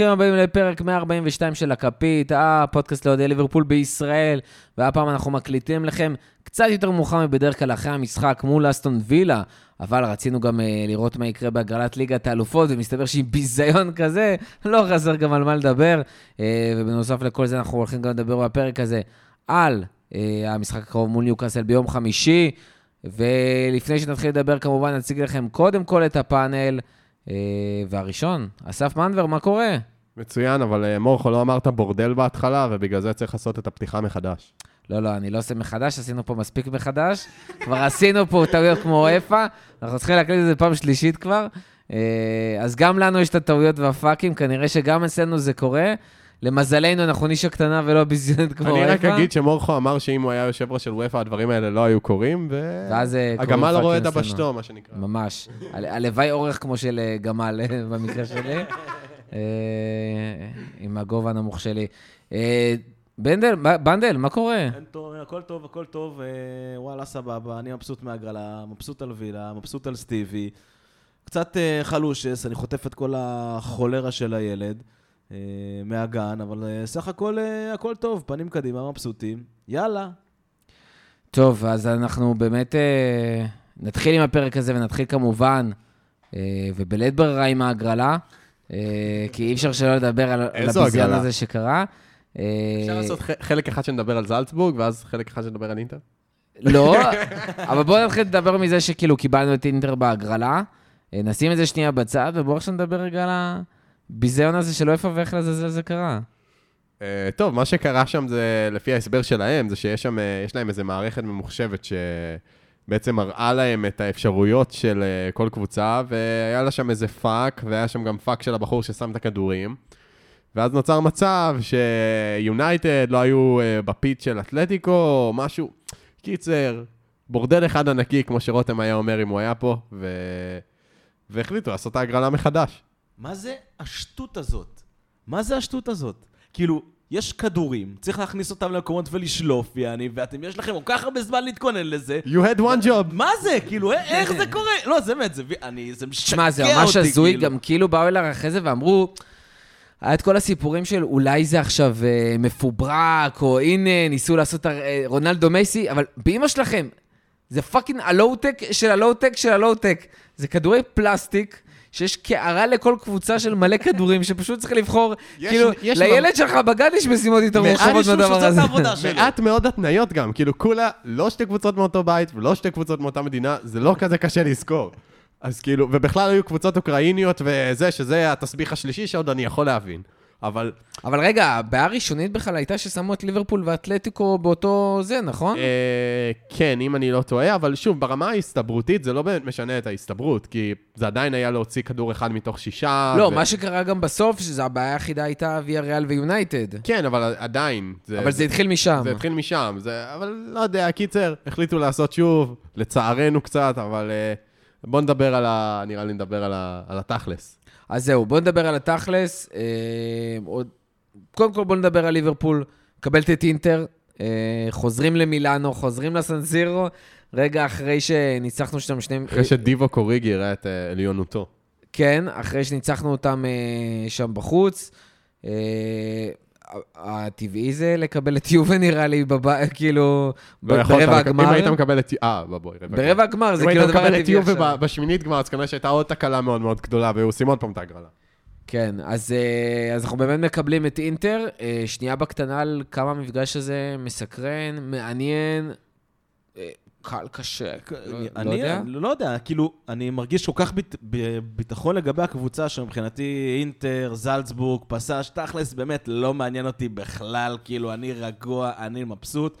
ברוכים הבאים לפרק 142 של הכפית, הפודקאסט לאוהדי ליברפול בישראל, והפעם אנחנו מקליטים לכם קצת יותר מאוחר מבדרך כלל אחרי המשחק מול אסטון וילה, אבל רצינו גם uh, לראות מה יקרה בהגרלת ליגת האלופות, ומסתבר שעם ביזיון כזה, לא חסר גם על מה לדבר, uh, ובנוסף לכל זה אנחנו הולכים גם לדבר בפרק הזה על uh, המשחק הקרוב מול ניוקאסל ביום חמישי, ולפני שנתחיל לדבר כמובן נציג לכם קודם כל את הפאנל. אה, והראשון, אסף מנבר, מה קורה? מצוין, אבל אה, מורכו לא אמרת בורדל בהתחלה, ובגלל זה צריך לעשות את הפתיחה מחדש. לא, לא, אני לא עושה מחדש, עשינו פה מספיק מחדש. כבר עשינו פה טעויות כמו אפה, אנחנו צריכים להקליט את זה פעם שלישית כבר. אה, אז גם לנו יש את הטעויות והפאקים, כנראה שגם אצלנו זה קורה. למזלנו, אנחנו נישה קטנה ולא ביזיונת כמו אני. רק אגיד שמורכו אמר שאם הוא היה יושב ראש של וופא, הדברים האלה לא היו קורים, ו... ואז אה, הגמל רואה את דבשתו, מה שנקרא. ממש. הל- הלוואי אורך כמו של אה, גמל אה, במקרה שלי, עם הגובה הנמוך שלי. בנדל, מה- בנדל, מה קורה? אין טוב, הכל טוב, הכל טוב, וואלה, סבבה, אני מבסוט מהגרלה, מבסוט על וילה, מבסוט על סטיבי. קצת חלושס, אני חוטף את כל החולרה של הילד מהגן, אבל אה, סך הכל אה, הכל טוב, פנים קדימה, מבסוטים. יאללה. טוב, אז אנחנו באמת אה, נתחיל עם הפרק הזה, ונתחיל כמובן, אה, ובלית ברירה עם ההגרלה, אה, כי אי אפשר שלא לדבר על הביזיון? הזה שקרה. אה, אפשר לעשות חלק אחד שנדבר על זלצבורג, ואז חלק אחד שנדבר על אינטר? לא, אבל בואו נתחיל לדבר מזה שכאילו קיבלנו את אינטר בהגרלה. אה, נשים את זה שנייה בצד, ובואו עכשיו נדבר רגע על הביזיון הזה של אופה ואיך לעזאזל זה קרה. אה, טוב, מה שקרה שם זה, לפי ההסבר שלהם, זה שיש שם, אה, יש להם איזו מערכת ממוחשבת שבעצם מראה להם את האפשרויות של אה, כל קבוצה, והיה לה שם איזה פאק, והיה שם גם פאק של הבחור ששם את הכדורים. ואז נוצר מצב שיונייטד לא היו אה, בפיץ של אתלטיקו, או משהו. קיצר, בורדל אחד ענקי, כמו שרותם היה אומר אם הוא היה פה, ו... והחליטו לעשות את ההגרלה מחדש. מה זה השטות הזאת? מה זה השטות הזאת? כאילו, יש כדורים, צריך להכניס אותם למקומות ולשלוף, יעני, ואתם, יש לכם כל כך הרבה זמן להתכונן לזה. You had one job. מה זה? כאילו, א- איך זה קורה? לא, זה באמת, זה... אני... זה משגע אותי, שמע, זה ממש הזוי, כאילו. גם כאילו באו אליו אחרי זה ואמרו, היה את כל הסיפורים של אולי זה עכשיו אה, מפוברק, או הנה, ניסו לעשות אה, רונלדו מסי, אבל באמא שלכם, זה fucking ה low-tech של הלואו-טק של הלואו-טק. זה כדורי פלסטיק. שיש קערה לכל קבוצה של מלא כדורים, שפשוט צריך לבחור, יש- כאילו, יש לילד שלך בגן יש משימות יותר מישהו מהדבר הזה. מעט מאוד התניות גם, כאילו כולה לא שתי קבוצות מאותו בית ולא שתי קבוצות מאותה מדינה, זה לא כזה קשה לזכור. אז כאילו, ובכלל היו קבוצות אוקראיניות וזה, שזה התסביך השלישי שעוד אני יכול להבין. אבל אבל רגע, הבעיה הראשונית בכלל הייתה ששמו את ליברפול ואתלטיקו באותו זה, נכון? אה, כן, אם אני לא טועה, אבל שוב, ברמה ההסתברותית זה לא באמת משנה את ההסתברות, כי זה עדיין היה להוציא כדור אחד מתוך שישה. לא, ו- מה שקרה גם בסוף, שזה הבעיה היחידה הייתה ויה ריאל ויונייטד. כן, אבל עדיין. אבל זה התחיל משם. זה התחיל משם, זה, אבל לא יודע, קיצר, החליטו לעשות שוב, לצערנו קצת, אבל uh, בוא נדבר על ה... נראה לי נדבר על, ה, על התכלס. אז זהו, בואו נדבר על התכלס. אה, עוד... קודם כל בואו נדבר על ליברפול, מקבלת את אינטר, אה, חוזרים למילאנו, חוזרים לסנזירו, רגע אחרי שניצחנו שם שני... אחרי שדיבו קוריגי הראה את uh, עליונותו. כן, אחרי שניצחנו אותם אה, שם בחוץ. אה, הטבעי זה לקבל את יובה נראה לי, בב... כאילו, לא ברבע הגמר. אם היית מקבל את... אה, בואי, רבע ברבע הגמר, זה אם כאילו היית הדבר מקבל את הטבעי יובה עכשיו. ב- בשמינית גמר, אז כנראה שהייתה עוד תקלה מאוד מאוד גדולה, והיו עושים עוד פעם את ההגרלה. כן, אז, אה, אז אנחנו באמת מקבלים את אינטר. אה, שנייה בקטנה על כמה המפגש הזה מסקרן, מעניין, אה, קל, קשה, לא, לא אני יודע. לא יודע, כאילו, אני מרגיש כל כך ביט- בביטחון לגבי הקבוצה שמבחינתי אינטר, זלצבורג, פסאז', תכלס, באמת לא מעניין אותי בכלל, כאילו, אני רגוע, אני מבסוט.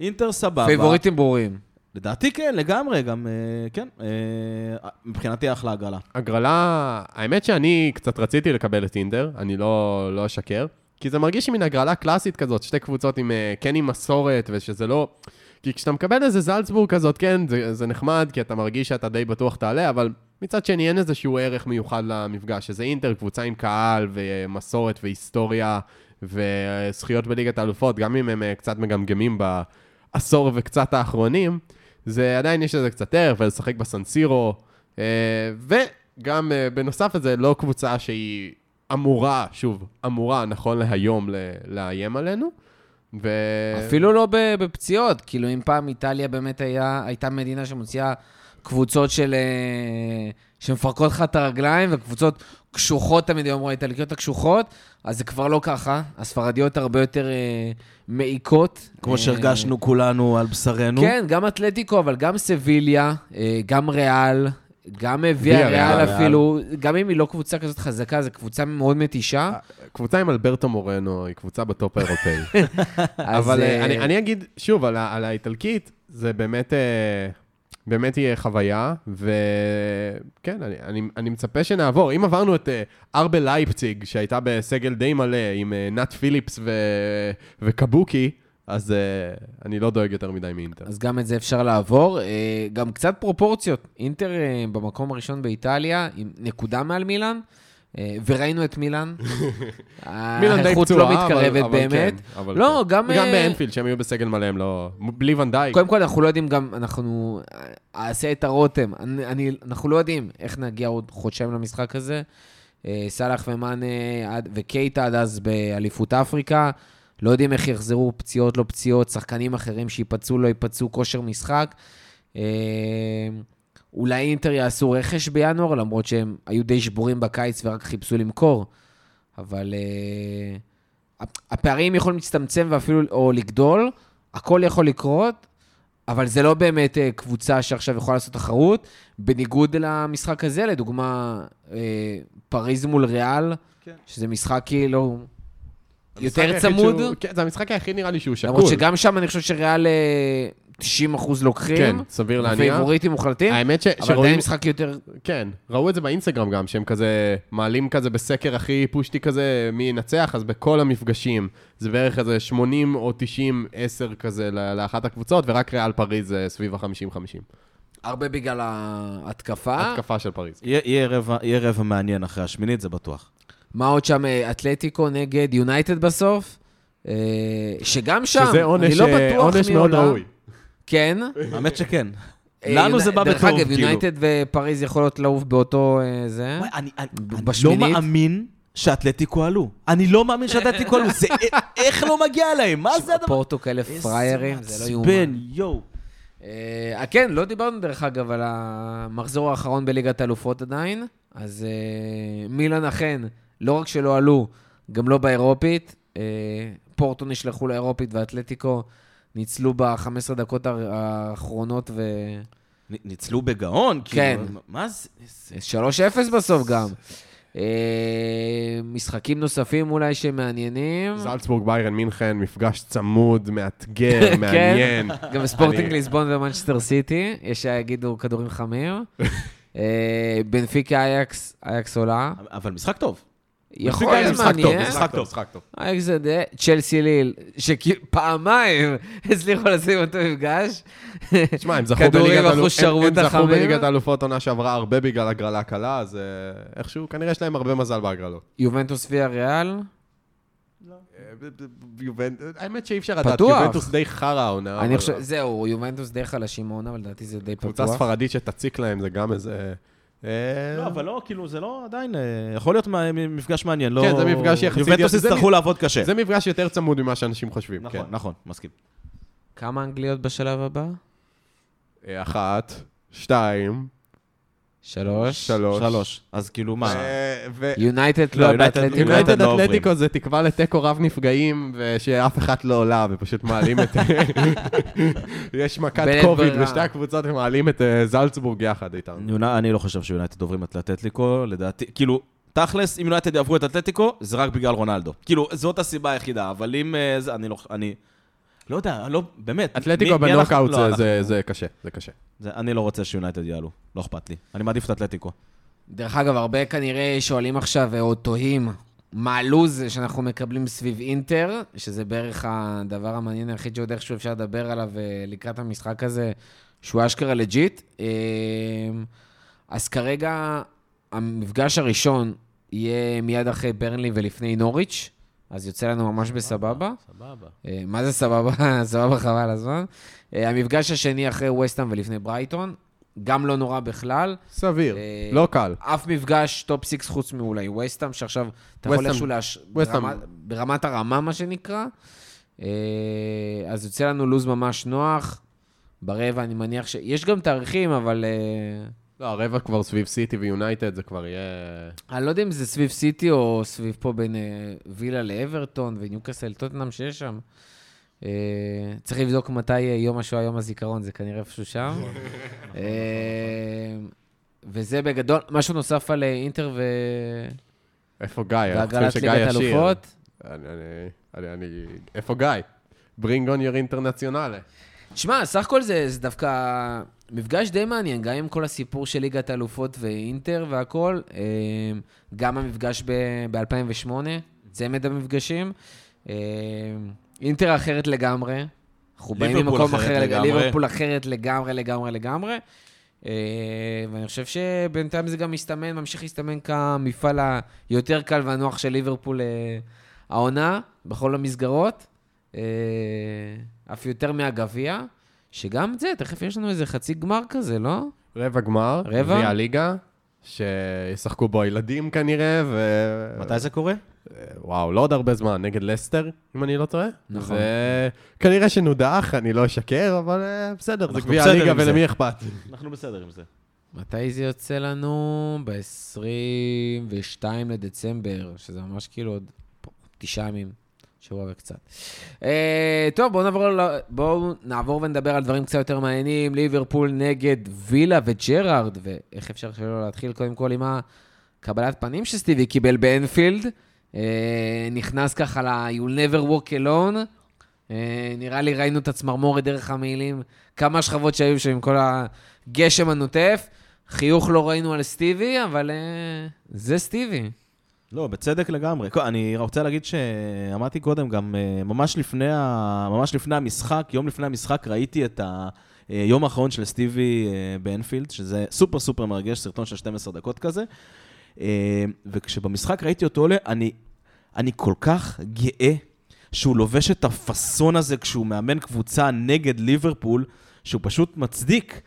אינטר סבבה. פייבוריטים ברורים. לדעתי כן, לגמרי, גם, אה, כן, אה, מבחינתי אחלה הגרלה. הגרלה, האמת שאני קצת רציתי לקבל את אינטר, אני לא, לא אשקר, כי זה מרגיש מין הגרלה קלאסית כזאת, שתי קבוצות עם, אה, כן עם מסורת, ושזה לא... כי כשאתה מקבל איזה זלצבורג כזאת, כן, זה, זה נחמד, כי אתה מרגיש שאתה די בטוח תעלה, אבל מצד שני אין איזשהו ערך מיוחד למפגש, שזה אינטר, קבוצה עם קהל, ומסורת, והיסטוריה, וזכיות בליגת האלופות, גם אם הם אה, קצת מגמגמים בעשור וקצת האחרונים, זה עדיין יש לזה קצת ערך, ולשחק בסנסירו, אה, וגם אה, בנוסף לזה, לא קבוצה שהיא אמורה, שוב, אמורה, נכון להיום, לאיים עלינו. ו... אפילו לא ב- בפציעות, כאילו אם פעם איטליה באמת היה, הייתה מדינה שמוציאה קבוצות של... אה, שמפרקות לך את הרגליים, וקבוצות קשוחות תמיד היו אמרו, האיטלקיות הקשוחות, אז זה כבר לא ככה. הספרדיות הרבה יותר אה, מעיקות. כמו אה, שהרגשנו כולנו על בשרנו. כן, גם אתלטיקו, אבל גם סביליה, אה, גם ריאל, גם אה, ויה ויה ריאל. אפילו, גם אם היא לא קבוצה כזאת חזקה, זו קבוצה מאוד מתישה. קבוצה עם אלברטו מורנו, היא קבוצה בטופ האירופאי. אבל אה, אה, אני, אני אגיד, שוב, על, האיטלקית, זה באמת, אה, באמת יהיה חוויה, וכן, אני, אני, אני מצפה שנעבור. אם עברנו את אה, ארבל לייפציג, שהייתה בסגל די מלא, עם אה, נאט פיליפס ו, וקבוקי, אז אה, אני לא דואג יותר מדי מאינטר. אז גם את זה אפשר לעבור. אה, גם קצת פרופורציות. אינטר אה, במקום הראשון באיטליה, עם נקודה מעל מילאן, אה, וראינו את מילאן. מילאן די האיכות לא פצועה, אבל- מתקרבת אבל באמת. כן, אבל לא, כן. גם, וגם אה, באנפילד, שהם היו בסגל מלא, הם לא... בלי ונדייק. קודם כל, אנחנו לא יודעים גם, אנחנו... אעשה את הרותם. אני, אני, אנחנו לא יודעים איך נגיע עוד חודשיים למשחק הזה. סאלח ומאנה וקייטה עד אז באליפות אפריקה. לא יודעים איך יחזרו פציעות, לא פציעות, שחקנים אחרים שיפצעו, לא יפצעו, כושר משחק. אה, אולי אינטר יעשו רכש בינואר, למרות שהם היו די שבורים בקיץ ורק חיפשו למכור. אבל אה, הפערים יכולים להצטמצם ואפילו, או לגדול, הכל יכול לקרות, אבל זה לא באמת אה, קבוצה שעכשיו יכולה לעשות תחרות. בניגוד למשחק הזה, לדוגמה, אה, פריז מול ריאל, כן. שזה משחק כאילו המשחק יותר צמוד, שהוא- כן, זה המשחק היחיד נראה לי שהוא שקול. למרות שגם שם אני חושב שריאל אה, 90 אחוז לוקחים. כן, סביר להניח. פייבוריטים מוחלטים, האמת ש... אבל שרואים- עדיין משחק יותר... כן, ראו את זה באינסטגרם גם, שהם כזה מעלים כזה בסקר הכי פושטי כזה, מי ינצח, אז בכל המפגשים זה בערך איזה 80 או 90, 10 כזה לאחת הקבוצות, ורק ריאל פריז זה סביב ה-50-50. הרבה בגלל ההתקפה. התקפה של פריז. יהיה- יהיה רבע- יהיה רבע מעניין אחרי השמינית, זה בטוח. מה עוד שם? אה, אתלטיקו נגד יונייטד בסוף? אה, שגם שם, שזה עונש, אני לא אה, בטוח עונש מאוד. ראוי. כן. האמת שכן. לנו זה בא דרך בטוב, אגב, כאילו. יונייטד ופריז יכולות לעוף באותו זה. אני לא? מאמין שאתלטיקו עלו. אני לא מאמין שאתלטיקו עלו. זה- איך לא מגיע להם? מה זה הדבר? פורטו כאלה פריירים, זה לא יאומן. יואו. אה, כן, לא דיברנו דרך אגב על המחזור האחרון בליגת האלופות עדיין, אז מילאן אכן, לא רק שלא עלו, גם לא באירופית. אה, פורטו נשלחו לאירופית ואתלטיקו ניצלו ב-15 דקות האחרונות ו... ניצלו בגאון, כן. כאילו, מה זה? איזה- 3-0 בסוף גם. אה, משחקים נוספים אולי שמעניינים. זלצבורג ביירן מינכן, מפגש צמוד, מאתגר, כן. מעניין. גם ספורטינג אני- ליסבון ומנצ'סטר סיטי, יש שיגידו כדורים חמים. אה, בנפיקה אייקס, אייקס עולה. אבל משחק טוב. יכול להיות זה משחק טוב, מעניין. זה משחק טוב. משחק טוב. אייקס זה די, צ'לסי ליל, שפעמיים הצליחו לשים אותו מפגש. תשמע, הם זכו בליגת האלופות עונה שעברה הרבה בגלל הגרלה קלה, אז אה, איכשהו, כנראה יש להם הרבה מזל בהגרלות. יובנטוס ויה ריאל, יובנט- האמת שאי אפשר לדעת. יובנטוס די חרא העונה. חושב, זהו, יובנטוס די חלשים מעונה, אבל לדעתי זה די קבוצה פתוח. ספרדית שתציק להם זה גם איזה... אה, לא, אבל לא, כאילו, זה לא עדיין, אה, יכול להיות מפגש מעניין, לא... כן, זה מפגש יחסית- יובנטוס יצטרכו לעבוד קשה. זה מפגש יותר צמוד ממה שאנשים חושבים, כן. נכון, נכון, מסכים. כמה אנגליות בשלב הבא? אה, אחת, שתיים, שלוש. שלוש. שלוש. אז כאילו, מה? אה, יונייטד לא, לא יונייטד- באתלטיקו. יונייטד לא. אתלטיקו זה תקווה לתיקו רב נפגעים, ושאף אחת לא עולה, ופשוט מעלים את... יש מכת קוביד. בשתי הקבוצות, הם מעלים את אה, זלצבורג יחד איתם. יונה- אני לא חושב שיונייטד עוברים את אתלטיקו, לדעתי, כאילו, תכלס, אם יונייטד יעברו את אתלטיקו, זה רק בגלל רונלדו. כאילו, זאת הסיבה היחידה, אבל אם אה, אני לא, אני... לא יודע, לא, באמת. אתלטיקו בנוקאוט לא, זה- אנחנו- זה- זה קשה, זה קשה. זה- אני לא רוצה שיונייטד יעלו, לא אכפת לי. אני מעדיף את אתלטיקו. דרך אגב, הרבה כנראה שואלים עכשיו או תוהים מה הלו"ז שאנחנו מקבלים סביב אינטר, שזה בערך הדבר המעניין היחיד שעוד איכשהו אפשר לדבר עליו אה, לקראת המשחק הזה, שהוא אשכרה legit. אה, אז כרגע המפגש הראשון יהיה מיד אחרי ברנלי ולפני נוריץ', אז יוצא לנו ממש בסבבה. סבבה. אה, מה זה סבבה? סבבה חבל הזמן. אה, המפגש השני אחרי וסטהאם ולפני ברייטון. גם לא נורא בכלל. סביר, אה, לא קל. אף מפגש top six חוץ מאולי ווסטהאם, שעכשיו אתה יכול איכשהו להש... ברמת הרמה, מה שנקרא. אז יוצא לנו לוז ממש נוח. ברבע, אני מניח ש... יש גם תאריכים, אבל... לא, הרבע כבר סביב סיטי ויונייטד, זה כבר יהיה... אני לא יודע אם זה סביב סיטי או סביב פה בין אה, וילה לאברטון וניוקאסל, טוטנאם שיש שם. אה, צריך לבדוק מתי יום השואה, יום הזיכרון, זה כנראה איפשהו שם. אה, וזה בגדול, משהו נוסף על אינטר ו... איפה גיא? אנחנו צריכים והגרלת שגיא ליגת ישיר. אלופות. אני, אני, אני, אני... איפה גיא? Bring on your internationale. שמע, סך הכל זה, זה דווקא מפגש די מעניין, גם עם כל הסיפור של ליגת האלופות ואינטר והכל, אה, גם המפגש ב-2008, צמד המפגשים. אה, אינטר אחרת לגמרי, אנחנו באים ממקום אחר, לגמרי. ליברפול אחרת לגמרי, לגמרי, לגמרי. אה, ואני חושב שבינתיים זה גם מסתמן, ממשיך להסתמן כמפעל היותר קל והנוח של ליברפול העונה, בכל המסגרות. אף יותר מהגביע, שגם זה, תכף יש לנו איזה חצי גמר כזה, לא? רבע גמר, רבע? גביע הליגה, שישחקו בו ילדים כנראה, ו... מתי זה קורה? וואו, לא עוד הרבה זמן, נגד לסטר, אם אני לא טועה. נכון. וכנראה שנודח, אני לא אשקר, אבל אה, בסדר, זה גביע הליגה זה. ולמי אכפת? אנחנו בסדר עם זה. מתי זה יוצא לנו? ב-22 לדצמבר, שזה ממש כאילו עוד תשעה ימים, שבוע וקצת. אה, טוב, בואו נעבור, ל- בואו נעבור ונדבר על דברים קצת יותר מעניינים. ליברפול נגד וילה וג'רארד, ואיך אפשר שלא להתחיל קודם כל עם הקבלת פנים שסטיבי קיבל באנפילד. אה, נכנס ככה ל-You'll never walk alone. אה, נראה לי ראינו את הצמרמורת דרך המעילים, כמה שכבות שהיו שם עם כל הגשם הנוטף. חיוך לא ראינו על סטיבי, אבל אה, זה סטיבי. לא, בצדק לגמרי. אני רוצה להגיד שאמרתי קודם, גם אה, ממש לפני, ה... ממש לפני המשחק, יום לפני המשחק, ראיתי את היום האחרון של סטיבי אה, באנפילד, שזה סופר סופר מרגש, סרטון של 12 דקות כזה. אה, וכשבמשחק ראיתי אותו עולה, אני, אני כל כך גאה שהוא לובש את הפאסון הזה כשהוא מאמן קבוצה נגד ליברפול, שהוא פשוט מצדיק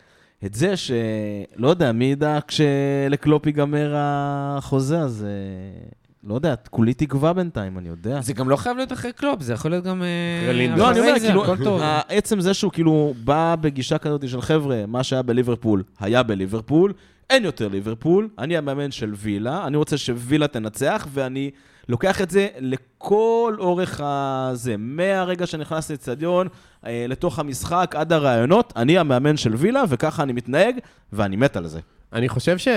את זה שלא יודע, מי ידע כשלקלופ ייגמר החוזה, אז אה, לא יודע, כולי תקווה בינתיים, אני יודע. זה גם לא חייב להיות אחרי קלופ, זה יכול להיות גם... אה. לא, אני אומר, כאילו. עצם זה שהוא כאילו בא בגישה כזאת של חבר'ה, מה שהיה בליברפול, היה בליברפול, אין יותר ליברפול, אני המאמן של וילה, אני רוצה שווילה תנצח, ואני לוקח את זה לכל אורך הזה, מהרגע שנכנס לאצטדיון, אה, לתוך המשחק, עד הרעיונות, אני המאמן של וילה, וככה אני מתנהג, ואני מת על זה. אני חושב ש...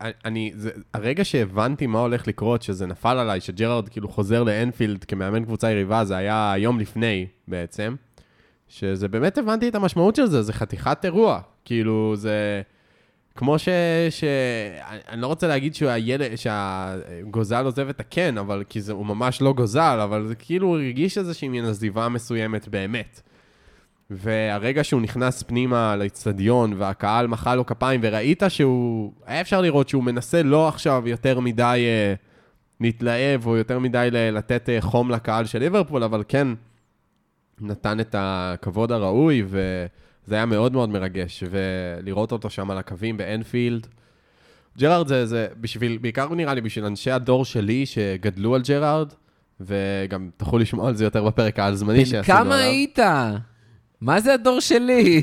אני, זה, הרגע שהבנתי מה הולך לקרות, שזה נפל עליי, שג'רארד כאילו חוזר לאנפילד כמאמן קבוצה יריבה, זה היה יום לפני בעצם, שזה באמת הבנתי את המשמעות של זה, זה חתיכת אירוע. כאילו, זה... כמו ש... ש... אני, לא רוצה להגיד שהוא הילד, שהגוזל עוזב את הקן, אבל כי זה, הוא ממש לא גוזל, אבל זה כאילו הוא הרגיש איזושהי מין עזיבה מסוימת באמת. והרגע שהוא נכנס פנימה לאצטדיון והקהל מחא לו כפיים וראית שהוא, היה אפשר לראות שהוא מנסה לא עכשיו יותר מדי אה, להתלהב או יותר מדי ל- לתת אה, חום לקהל של ליברפול, אבל כן נתן את הכבוד הראוי וזה היה מאוד מאוד מרגש. ולראות אותו שם על הקווים באנפילד. ג'רארד זה, זה בשביל, בעיקר נראה לי בשביל אנשי הדור שלי שגדלו על ג'רארד, וגם תוכלו לשמוע על זה יותר בפרק העל-זמני בן שעשינו עליו. כמה היית? מה זה הדור שלי?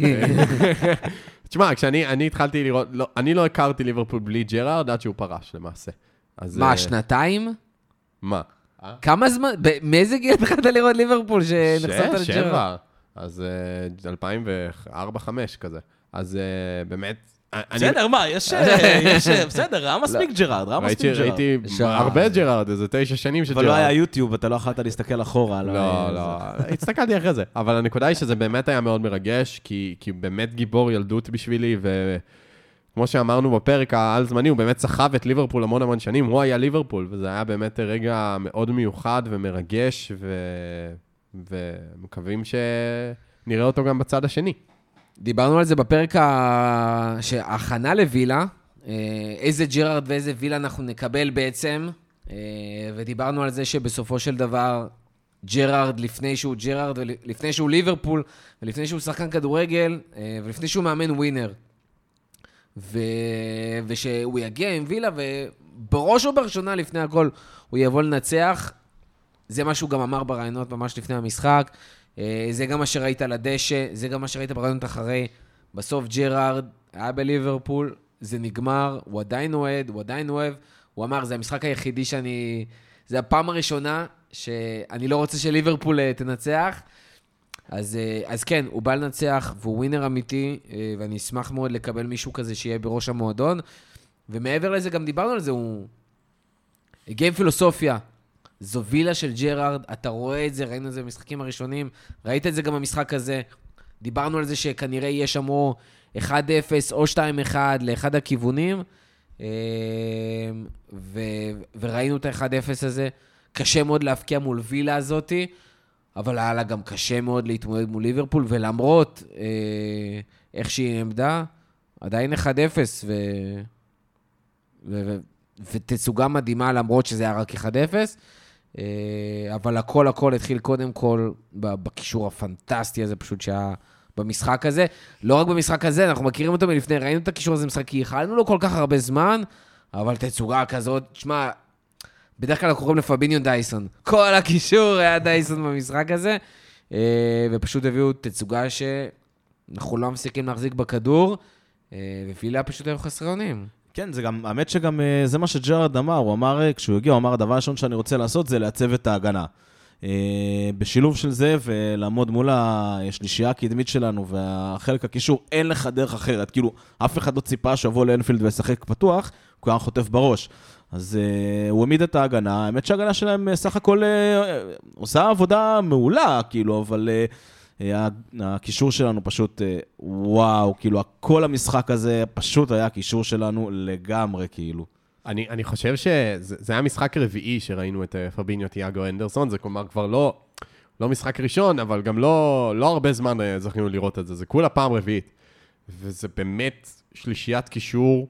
תשמע, כשאני אני התחלתי לראות, לא, אני לא הכרתי ליברפול בלי ג'רארד עד שהוא פרש למעשה. אז, מה, אה, שנתיים? מה? כמה זמן? מאיזה גיל התחלת לראות ליברפול שנחשפת שש, לג'רארד? שבע. אז אה, 2004-2005 כזה. אז אה, באמת... אני- בסדר, מה, יש... אה, יש, אה, בסדר, ראה מספיק ג'רארד, ראה ראיתי, מספיק ג'רארד. ראיתי הרבה ג'רארד, איזה תשע שנים של אבל ג'רארד. לא היה יוטיוב, אתה לא יכולת להסתכל אחורה. לא, ה- לא, הסתכלתי אחרי זה. אבל הנקודה היא שזה באמת היה מאוד מרגש, כי, כי הוא באמת גיבור ילדות בשבילי, וכמו שאמרנו בפרק העל-זמני, הוא באמת סחב את ליברפול המון המון שנים, הוא היה ליברפול, וזה היה באמת רגע מאוד מיוחד ומרגש, ו... ומקווים שנראה אותו גם בצד השני. דיברנו על זה בפרק ה- שההכנה לווילה, אה, איזה ג'רארד ואיזה וילה אנחנו נקבל בעצם, אה, ודיברנו על זה שבסופו של דבר, ג'רארד, לפני שהוא ג'רארד, ולפני שהוא ליברפול, ולפני שהוא שחקן כדורגל, אה, ולפני שהוא מאמן ווינר. ו... ושהוא יגיע עם וילה, ובראש ובראשונה, לפני הכל, הוא יבוא לנצח. זה מה שהוא גם אמר בראיונות ממש לפני המשחק. אה, זה גם מה שראית על הדשא, זה גם מה שראית בראיונות אחרי. בסוף ג'רארד היה בליברפול, זה נגמר, הוא עדיין אוהד, הוא עדיין אוהב. הוא אמר, זה המשחק היחידי שאני... זה הפעם הראשונה שאני לא רוצה שליברפול אה, תנצח. אז, אה, אז כן, הוא בא לנצח, והוא ווינר אמיתי, ואני אשמח מאוד לקבל מישהו כזה שיהיה בראש המועדון. ומעבר לזה, גם דיברנו על זה, הוא הגיע עם פילוסופיה. זו וילה של ג'רארד, אתה רואה את זה, ראינו את זה במשחקים הראשונים, ראית את זה גם במשחק הזה. דיברנו על זה שכנראה יהיה שם או 1-0 או 2-1 לאחד הכיוונים, אה, ו- וראינו את ה-1-0 הזה. קשה מאוד להבקיע מול וילה הזאתי, אבל היה לה גם קשה מאוד להתמודד מול ליברפול, ולמרות אה, איך שהיא עמדה, עדיין 1-0, ו... ו- ו- ותצוגה מדהימה למרות שזה היה רק 1-0. אה, אבל הכל הכל התחיל קודם כל בקישור הפנטסטי הזה פשוט שהיה במשחק הזה. לא רק במשחק הזה, אנחנו מכירים אותו מלפני, ראינו את הקישור הזה משחק, כי ייחלנו לו כל כך הרבה זמן, אבל תצוגה כזאת, שמע, בדרך כלל קוראים לפביניו דייסון. כל הקישור היה דייסון במשחק הזה, אה, ופשוט הביאו תצוגה שאנחנו לא מפסיקים להחזיק בכדור, אה, ווילה פשוט היו חסרי אונים. כן, זה גם, האמת שגם אה, זה מה שג'רד אמר, הוא אמר, כשהוא הגיע, הוא אמר, הדבר הראשון שאני רוצה לעשות זה לעצב את ההגנה. בשילוב של זה ולעמוד מול השלישייה הקדמית שלנו והחלק הקישור, אין לך דרך אחרת. כאילו, אף אחד לא ציפה שיבוא לאנפילד וישחק פתוח, הוא היה חוטף בראש. אז uh, הוא העמיד את ההגנה, האמת שההגנה שלהם סך הכל uh, עושה עבודה מעולה, כאילו, אבל uh, הקישור שלנו פשוט, uh, וואו, כאילו, כל המשחק הזה פשוט היה הקישור שלנו לגמרי, כאילו. אני, אני חושב שזה היה משחק רביעי שראינו את uh, פביניו תיאגו אנדרסון, זה כלומר כבר לא, לא משחק ראשון, אבל גם לא, לא הרבה זמן uh, זכינו לראות את זה, זה כולה פעם רביעית. וזה באמת שלישיית קישור.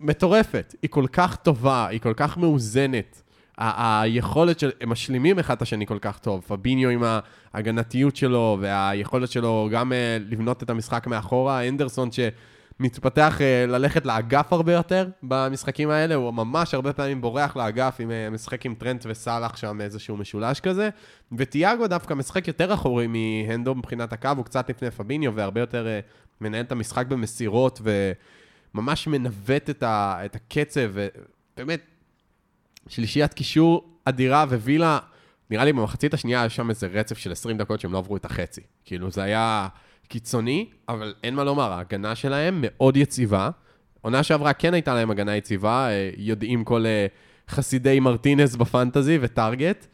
מטורפת. היא כל כך טובה, היא כל כך מאוזנת. ה- היכולת של... הם משלימים אחד את השני כל כך טוב. פביניו עם ההגנתיות שלו, והיכולת שלו גם uh, לבנות את המשחק מאחורה. אנדרסון שמתפתח uh, ללכת לאגף הרבה יותר במשחקים האלה, הוא ממש הרבה פעמים בורח לאגף, עם, uh, משחק עם טרנט וסאלח שם איזשהו משולש כזה. וטיאגו דווקא משחק יותר אחורי מהנדו מבחינת הקו, הוא קצת לפני פביניו, והרבה יותר uh, מנהל את המשחק במסירות, ו... ממש מנווט את, ה, את הקצב, ובאמת, שלישיית קישור אדירה, ווילה, נראה לי במחצית השנייה היה שם איזה רצף של 20 דקות שהם לא עברו את החצי. כאילו, זה היה קיצוני, אבל אין מה לומר, ההגנה שלהם מאוד יציבה. עונה שעברה כן הייתה להם הגנה יציבה, אה, יודעים כל אה, חסידי מרטינס בפנטזי וטארגט.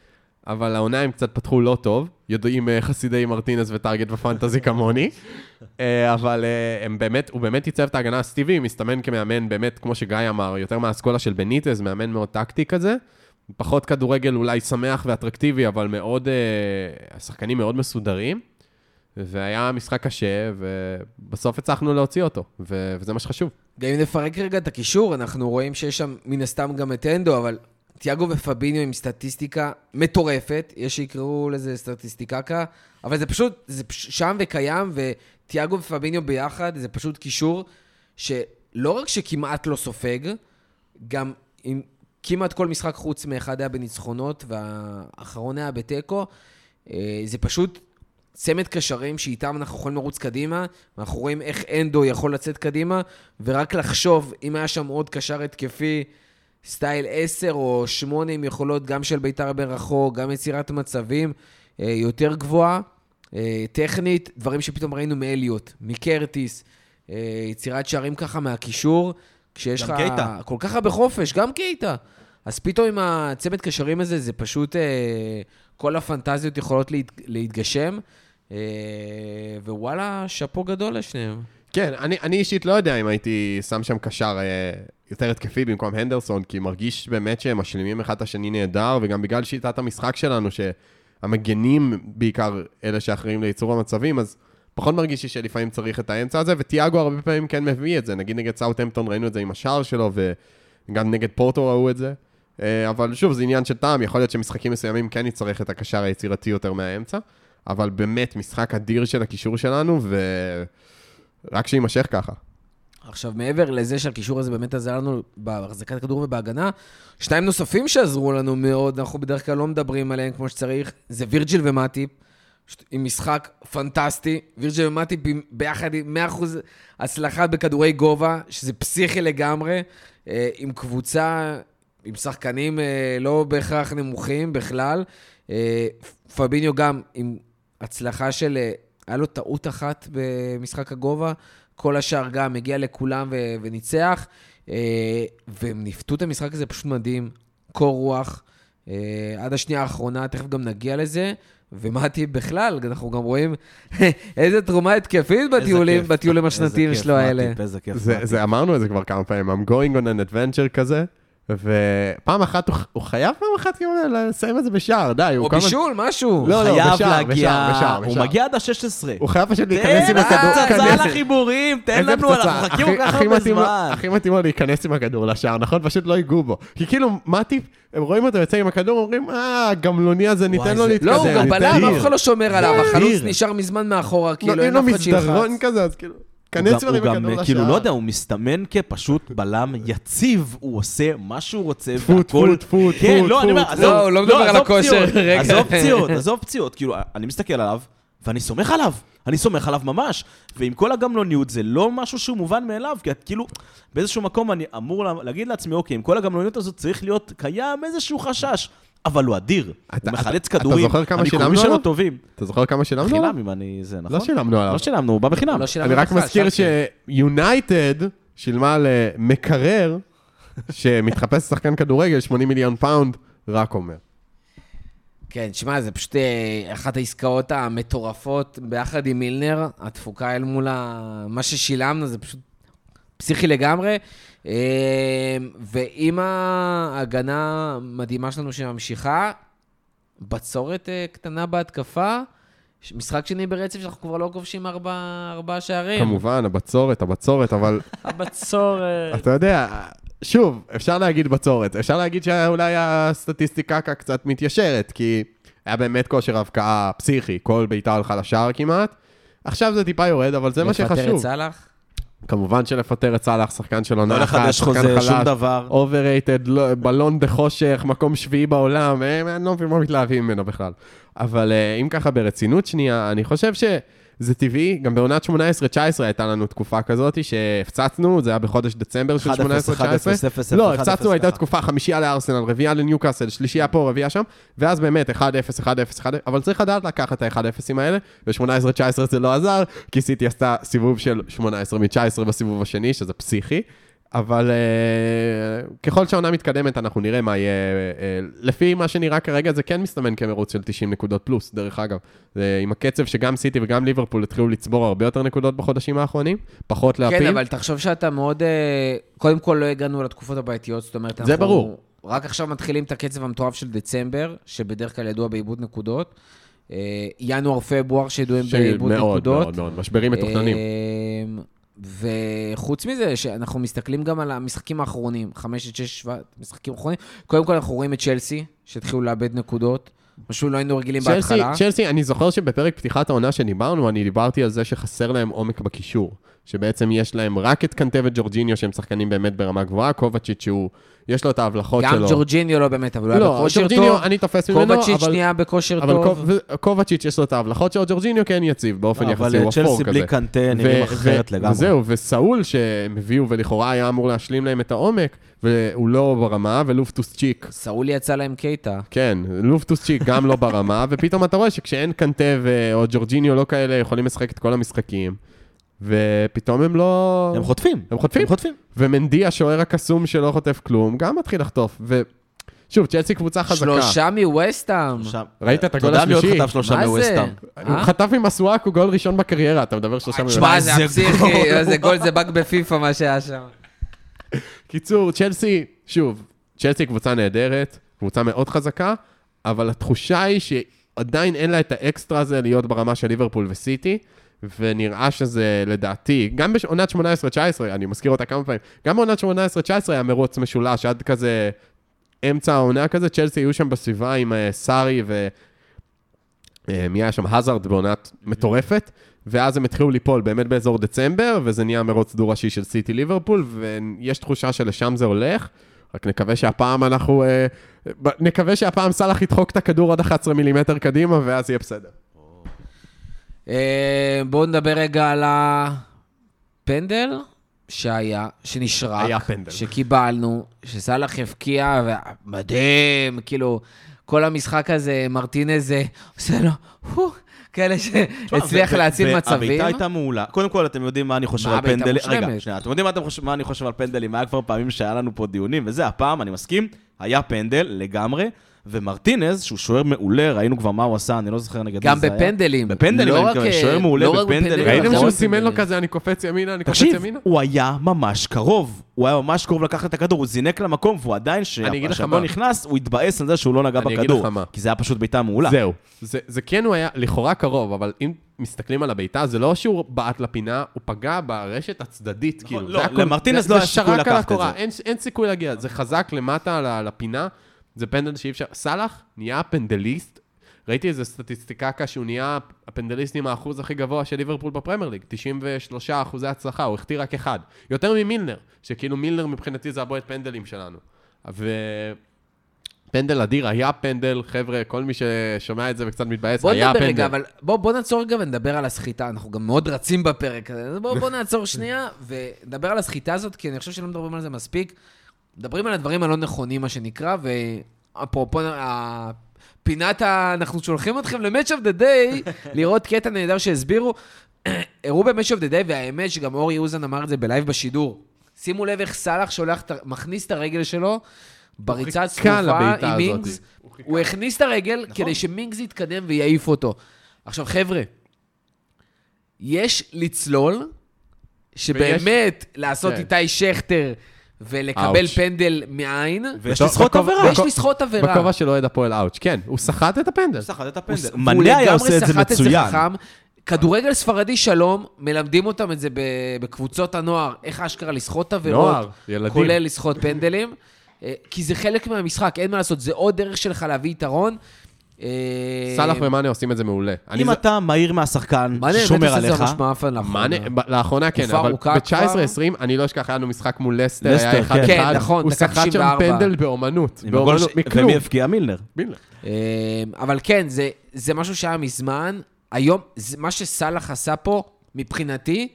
אבל העונה הם קצת פתחו לא טוב, יודעים אה, חסידי מרטינס וטארגט בפנטזי כמוני, אה, אבל אה, הם באמת, הוא באמת ייצב את ההגנה. סטיבי מסתמן כמאמן, באמת, כמו שגיא אמר, יותר מהאסכולה של בניטז, מאמן מאוד טקטי כזה. פחות כדורגל אולי שמח ואטרקטיבי, אבל מאוד, השחקנים מאוד מסודרים. והיה משחק קשה, ובסוף הצלחנו להוציא אותו, וזה מה שחשוב. גם אם נפרק רגע את הקישור, אנחנו רואים שיש שם מן הסתם גם את אנדו, אבל תיאגו ופביניו עם סטטיסטיקה מטורפת, יש שיקראו לזה סטטיסטיקקה, אבל זה פשוט, זה שם וקיים, ותיאגו ופביניו ביחד, זה פשוט קישור שלא רק שכמעט לא סופג, גם עם כמעט כל משחק חוץ מאחד היה בניצחונות, והאחרון היה בתיקו, אה, זה פשוט צמד קשרים שאיתם אנחנו יכולים לרוץ קדימה, ואנחנו רואים איך אנדו יכול לצאת קדימה, ורק לחשוב, אם היה שם עוד קשר התקפי, סטייל 10 או 8 עם יכולות גם של בית"ר ברחוק, גם יצירת מצבים אה, יותר גבוהה, אה, טכנית, דברים שפתאום ראינו מאליוט, מקרטיס, אה, יצירת שערים ככה מהקישור, כשיש לך קייטה. כל כך הרבה חופש, גם קייטה. אז פתאום עם הצמד קשרים הזה, זה פשוט, כל הפנטזיות יכולות להת, להתגשם, ווואלה, שאפו גדול לשניהם. כן, אני, אני אישית לא יודע אם הייתי שם שם קשר אה, יותר התקפי במקום הנדרסון, כי מרגיש באמת שהם משלימים אחד את השני נהדר, וגם בגלל שיטת המשחק שלנו, שהמגנים בעיקר אלה שאחראים לייצור המצבים, אז פחות מרגיש לי שלפעמים צריך את האמצע הזה, וטיאגו הרבה פעמים כן מביא את זה. נגיד נגד סאוטהמפטון ראינו את זה עם השער שלו, וגם נגד פורטו ראו את זה. אה, אבל שוב, זה עניין של טעם, יכול להיות שמשחקים מסוימים כן יצטרך את הקשר היצירתי יותר מהאמצע, אבל באמת משחק אדיר של הקישור שלנו, ו... רק שיימשך ככה. עכשיו, מעבר לזה שהקישור הזה באמת עזר לנו בהחזקת הכדור ובהגנה, שניים נוספים שעזרו לנו מאוד, אנחנו בדרך כלל לא מדברים עליהם כמו שצריך, זה וירג'יל ומטיפ, עם משחק פנטסטי. וירג'יל ומטיפ ביחד עם 100% הצלחה בכדורי גובה, שזה פסיכי לגמרי, אה, עם קבוצה, עם שחקנים אה, לא בהכרח נמוכים בכלל. אה, פביניו גם עם הצלחה של... היה לו טעות אחת במשחק הגובה, כל השאר גם הגיע לכולם ו- וניצח, אה, והם ניפתו את המשחק הזה פשוט מדהים, קור רוח, אה, עד השנייה האחרונה, תכף גם נגיע לזה. ומתי בכלל, אנחנו גם רואים איזה תרומה התקפית איזה בטיולים, כיף. בטיולים איזה השנתיים כיף, שלו האלה. איזה כיף. זה, מטיפ. זה, אמרנו את זה כבר כמה פעמים, I'm going on an adventure כזה, ופעם אחת הוא, הוא חייב פעם אחת כאילו לסיים את זה בשער, די, או. בישול, משהו. לא, לא, בשער, להגיע, בשער, בשער, הוא. מגיע עד ה-16. הוא חייב פשוט להיכנס עם תן הכדור. פצצה כנס- לחיבורים, תן לנו. אנחנו מחכים כל כך הרבה זמן. הכי מתאים לו להיכנס עם הכדור לשער, נכון? פשוט לא ייגעו בו. כי כאילו, מטיפ, הם רואים אותו יוצא עם הכדור, אומרים, אה, הגמלוני הזה, ניתן לו להתקדם. לא, הוא גם בלם, לו." אף אחד לא שומר עליו, החלוץ. נשאר מזמן מאחורה, כאילו, נותנים אין לו אף אחד שילחץ. כנס הכדור גם, לשער. כאילו, לא יודע, הוא מסתמן כפשוט בלם יציב, הוא עושה מה שהוא רוצה, טפו, והכל... טפו, טפו, כן, טפו, לא, אני אומר. עזוב, לא, הוא לא מדבר על הכושר, רגע. עזוב פציעות, עזוב פציעות, כאילו, אני מסתכל עליו, ואני סומך עליו, אני סומך עליו ממש. ועם כל הגמלוניות, זה לא משהו שהוא מובן מאליו, כי את כאילו, באיזשהו מקום אני אמור לה- להגיד לעצמי, אוקיי, עם כל הגמלוניות הזאת צריך להיות קיים איזשהו חשש. אבל הוא אדיר, אתה- הוא מחלץ אתה- כדורים, אתה זוכר כמה שילמנו שלו עליו? טובים. אתה זוכר כמה שילמנו? עליו? בחינם, אם אני... זה נכון? לא שילמנו עליו. לא שילמנו, הוא בא בחינם. לא שילמנו אני רק מזכיר. שיונייטד שילמה למקרר, שמתחפש לשחקן כדורגל, 80 מיליון פאונד, רק אומר. כן, שמע, זה פשוט אה, אחת העסקאות המטורפות ביחד עם מילנר, התפוקה אל מול ה- מה ששילמנו, זה פשוט פסיכי לגמרי. אה, ועם ההגנה המדהימה שלנו שממשיכה, בצורת אה, קטנה בהתקפה, משחק שני ברצף שאנחנו כבר לא כובשים ארבע, ארבעה שערים. כמובן, הבצורת, הבצורת, אבל הבצורת. אתה יודע, שוב, אפשר להגיד בצורת, אפשר להגיד שאולי הסטטיסטיקה קצת מתיישרת, כי היה באמת כושר הבקעה פסיכי, כל בעיטה הלכה לשער כמעט. עכשיו זה טיפה יורד, אבל זה מה לפטר את שחשוב. סאלח? כמובן שלפטר את סאלח, שחקן של עונה לא אחת, לחדש שחקן חוזה, שום חלש, דבר. overrated, בלון בחושך, מקום שביעי בעולם, אה, אני לא מבין מה מתלהבים ממנו בכלל. אבל אה, אם ככה ברצינות שנייה, אני חושב שזה טבעי, גם בעונת 18-19 הייתה לנו תקופה כזאת שהפצצנו, זה היה בחודש דצמבר של 1-0, 18-19. 1-0, 0-0, לא, 1-0, הפצצנו, הייתה. תקופה חמישייה לארסנל, רביעייה לניוקאסל, שלישייה פה, רביעייה שם, ואז באמת 1-0, 1-0, 1-0, אבל צריך לדעת לקחת את ה-1-0ים האלה, ב-18-19 זה לא עזר, כי סיטי עשתה סיבוב של 18 מ-19 בסיבוב השני, שזה פסיכי. אבל uh, ככל שהעונה מתקדמת, אנחנו נראה מה יהיה. Uh, לפי מה שנראה כרגע, זה כן מסתמן כמרוץ של 90 נקודות פלוס, דרך אגב. זה עם הקצב שגם סיטי וגם ליברפול התחילו לצבור הרבה יותר נקודות בחודשים האחרונים, פחות להפיל. כן, אבל תחשוב שאתה מאוד... אה, קודם כל, לא הגענו לתקופות הבעייתיות, זאת אומרת, זה אנחנו ברור. רק עכשיו מתחילים את הקצב המטורף של דצמבר, שבדרך כלל ידוע באיבוד נקודות. אה, ינואר-פברואר שידועים באיבוד מאוד, נקודות. מאוד, מאוד, משברים מתוכננים. וחוץ מזה, שאנחנו מסתכלים גם על המשחקים האחרונים, חמש שש, שבע משחקים אחרונים. קודם כל, אנחנו רואים את צ'לסי, שהתחילו לאבד נקודות, משהו לא היינו רגילים צ'לסי, בהתחלה. צ'לסי, אני זוכר שבפרק פתיחת העונה שדיברנו, אני דיברתי על זה שחסר להם עומק בקישור. שבעצם יש להם רק את קנטה וג'ורג'יניו שהם שחקנים באמת ברמה גבוהה, קובצ'יץ' שהוא, יש לו את ההבלחות גם שלו. ג'ורג'יניו לא באמת, אבל הוא היה לא, בכושר ג'ורג'יניו, טוב. אני תופס ממנו, קובצ'יץ' אבל... שנייה בכושר אבל טוב. קוב- ו- קובצ'יץ' יש לו את ההבלחות שלו, ג'ורג'יניו כן יציב, באופן לא, יחסי, אבל הוא אפור צ'לסי כזה. בלי קנטה נראים ו- אחרת ו- לגמרי. וזהו, וסאול שהם הביאו ולכאורה היה אמור להשלים להם את העומק, והוא לא ברמה, ולופטוס צ'יק סאולי יצא להם קייטה. כן, לופטוס צ'יק גם לא ברמה, ופתאום אתה רואה שכשאין קנטה ו- או ג'ורג'יניו לא כאלה יכולים לשחק את כל המשחקים, ופתאום הם לא... הם חוטפים. הם חוטפים. הם חוטפים. ומנדי, השוער הקסום שלא חוטף כלום, גם מתחיל לחטוף. ושוב, צ'לסי קבוצה חזקה. שלושה מווסטהאם. שם. ראית את הגול אתה יודע מי עוד השלישי? חטף שלושה זה? מווסטהאם? הוא אה? חטף עם הסוואקו גול ראשון בקריירה, אתה מדבר שלושה תשמע, מיליון. זה הפסיכי. איזה גול, זה באג בפיפא מה שהיה שם. קיצור, צ'לסי, שוב, צ'לסי קבוצה נהדרת, קבוצה מאוד חזקה, אבל התחושה היא שעדיין אין לה את האקסטרה הזה להיות ברמה של ליברפול וסיטי, ונראה שזה לדעתי, גם בעונת 18-19, אני מזכיר אותה כמה פעמים, גם בעונת 18-19 היה מרוץ משולש, עד כזה אמצע העונה כזה, צ'לסי היו שם בסביבה עם אה, סארי ו... אה, מי היה שם? הזארד בעונת מטורפת, ואז הם התחילו ליפול באמת באזור דצמבר, וזה נהיה מרוץ דו-ראשי של סיטי ליברפול, ויש תחושה שלשם זה הולך. רק נקווה שהפעם אנחנו... אה, נקווה שהפעם סאלח ידחוק את הכדור עוד 11 מילימטר קדימה, ואז יהיה בסדר. אה, בואו נדבר רגע על הפנדל שהיה, שנשרק. היה פנדל. שקיבלנו, שסאלח הבקיע, ומדהים, כאילו, כל המשחק הזה, מרטינז אה, עושה לו, הו, כאלה שהצליח להציל מצבים. והבעיטה הייתה מעולה. קודם כל, אתם יודעים מה אני חושב על הבעיטה פנדלים. רגע, שנייה, אתם יודעים מה אני חושב על פנדלים? היה כבר פעמים שהיה לנו פה דיונים, וזה, הפעם, אני מסכים, היה פנדל לגמרי, ומרטינז, שהוא שוער מעולה, ראינו כבר מה הוא עשה, אני לא זוכר נגד גם מי זה היה. בפנדלים. בפנדלים, לא אני מתכוון, אה, שוער מעולה לא בפנדלים. בפנדלים, ראיתם גם שהוא סימן לו. כזה, אני קופץ ימינה, אני קופץ תקשיב, ימינה? הוא היה ממש קרוב. הוא היה ממש קרוב לקחת את הכדור, הוא זינק למקום, והוא עדיין, מה. נכנס, הוא התבאס על זה שהוא לא נגע אני אגיד בכדור. לך מה. כי זה היה פשוט בעיטה מעולה. זהו. זה, זה כן הוא היה לכאורה קרוב, אבל אם מסתכלים על הבעיטה, זה לא שהוא בעט לפינה, הוא פגע ברשת הצדדית, כאילו. לא, הכל- למרטינז זה- לא היה סיכוי לקחת את זה. אין, אין סיכוי להגיע, זה חזק למטה לפינה, זה פנדל שאי אפשר... סאלח נהיה פנדליסט, ראיתי איזה סטטיסטיקה שהוא נהיה הפנדליסט עם האחוז הכי גבוה של ליברפול בפרמייר ליג, 93 אחוזי הצלחה, הוא החטיא רק אחד. יותר ממילנר, שכאילו מילנר מבחינתי זה הבועט פנדלים שלנו. ו... פנדל אדיר, היה פנדל, חבר'ה, כל מי ששומע את זה וקצת מתבאס, בוא היה נדבר פנדל. רגע, אבל בוא, בוא נעצור רגע ונדבר על הסחיטה. אנחנו גם מאוד רצים בפרק הזה. אז בוא, בוא נעצור שנייה ונדבר על הסחיטה הזאת, כי אני חושב שלא מדברים על זה מספיק. מדברים על הדברים הלא נכונים, מה שנקרא, ואפרופו פינת ה... אנחנו שולחים אתכם ל-Match of the Day, לראות קטע נהדר שהסבירו. הראו ב-Match of the Day, והאמת שגם אורי אוזן אמר את זה בלייב בשידור. שימו לב איך סאלח שולח, מכניס את הרגל שלו בריצה חיכה צפופה לבעיטה עם הזאת. מינגס. הוא הכניס את הרגל כדי שמינגס יתקדם ויעיף אותו. עכשיו, חבר'ה, יש לצלול, שבאמת לעשות כן. איתי שכטר ולקבל אאוץ'. פנדל מעין, ויש לסחוט עבירה. ויש לסחוט עבירה. בכובע של אוהד הפועל אאוץ', כן, הוא סחט את הפנדל. הוא סחט את הוא הפנדל. מנה היה עושה את זה מצוין. חכם. כדורגל ספרדי שלום, מלמדים אותם את זה בקבוצות הנוער, איך אשכרה לסחוט עבירות, נוער, ילדים. כולל לסחוט פנדלים, כי זה חלק מהמשחק, אין מה לעשות, זה עוד דרך שלך להביא יתרון. אה, סאלח ומאנה עושים את זה מעולה. אם אתה מהיר מהשחקן, שומר עליך, מאפן לאחרונה? מאנה, ב- לאחרונה כן, אבל ארוכה כבר. ב-19-20, אני לא אשכח, היה לנו משחק מול לסטר, היה אחד כן. כן, אחד, נכון, הוא סחט שם 94. פנדל באומנות, באומנות, מכלום. ומי הבקיע מילנר. מילנר. אה, אבל כן, זה, זה משהו שהיה מזמן. היום, מה שסאלח עשה פה, מבחינתי,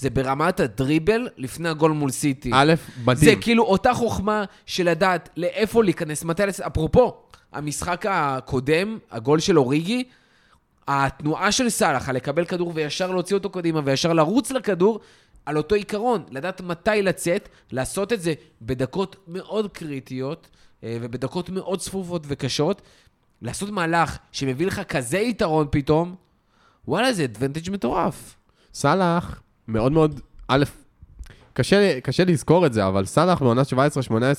זה ברמת הדריבל לפני הגול מול סיטי. א', זה מדהים. כאילו אותה חוכמה של לדעת לאיפה להיכנס, מתי לצאת. אפרופו, המשחק הקודם, הגול של אוריגי, התנועה של סאלח, לקבל כדור וישר להוציא אותו קדימה וישר לרוץ לכדור, על אותו עיקרון, לדעת מתי לצאת, לעשות את זה בדקות מאוד קריטיות אה, ובדקות מאוד צפופות וקשות, לעשות מהלך שמביא לך כזה יתרון פתאום, וואלה, זה אדוונטג' מטורף. סאלח, מאוד מאוד, א', קשה, קשה לזכור את זה, אבל סאלח בעונת 17-18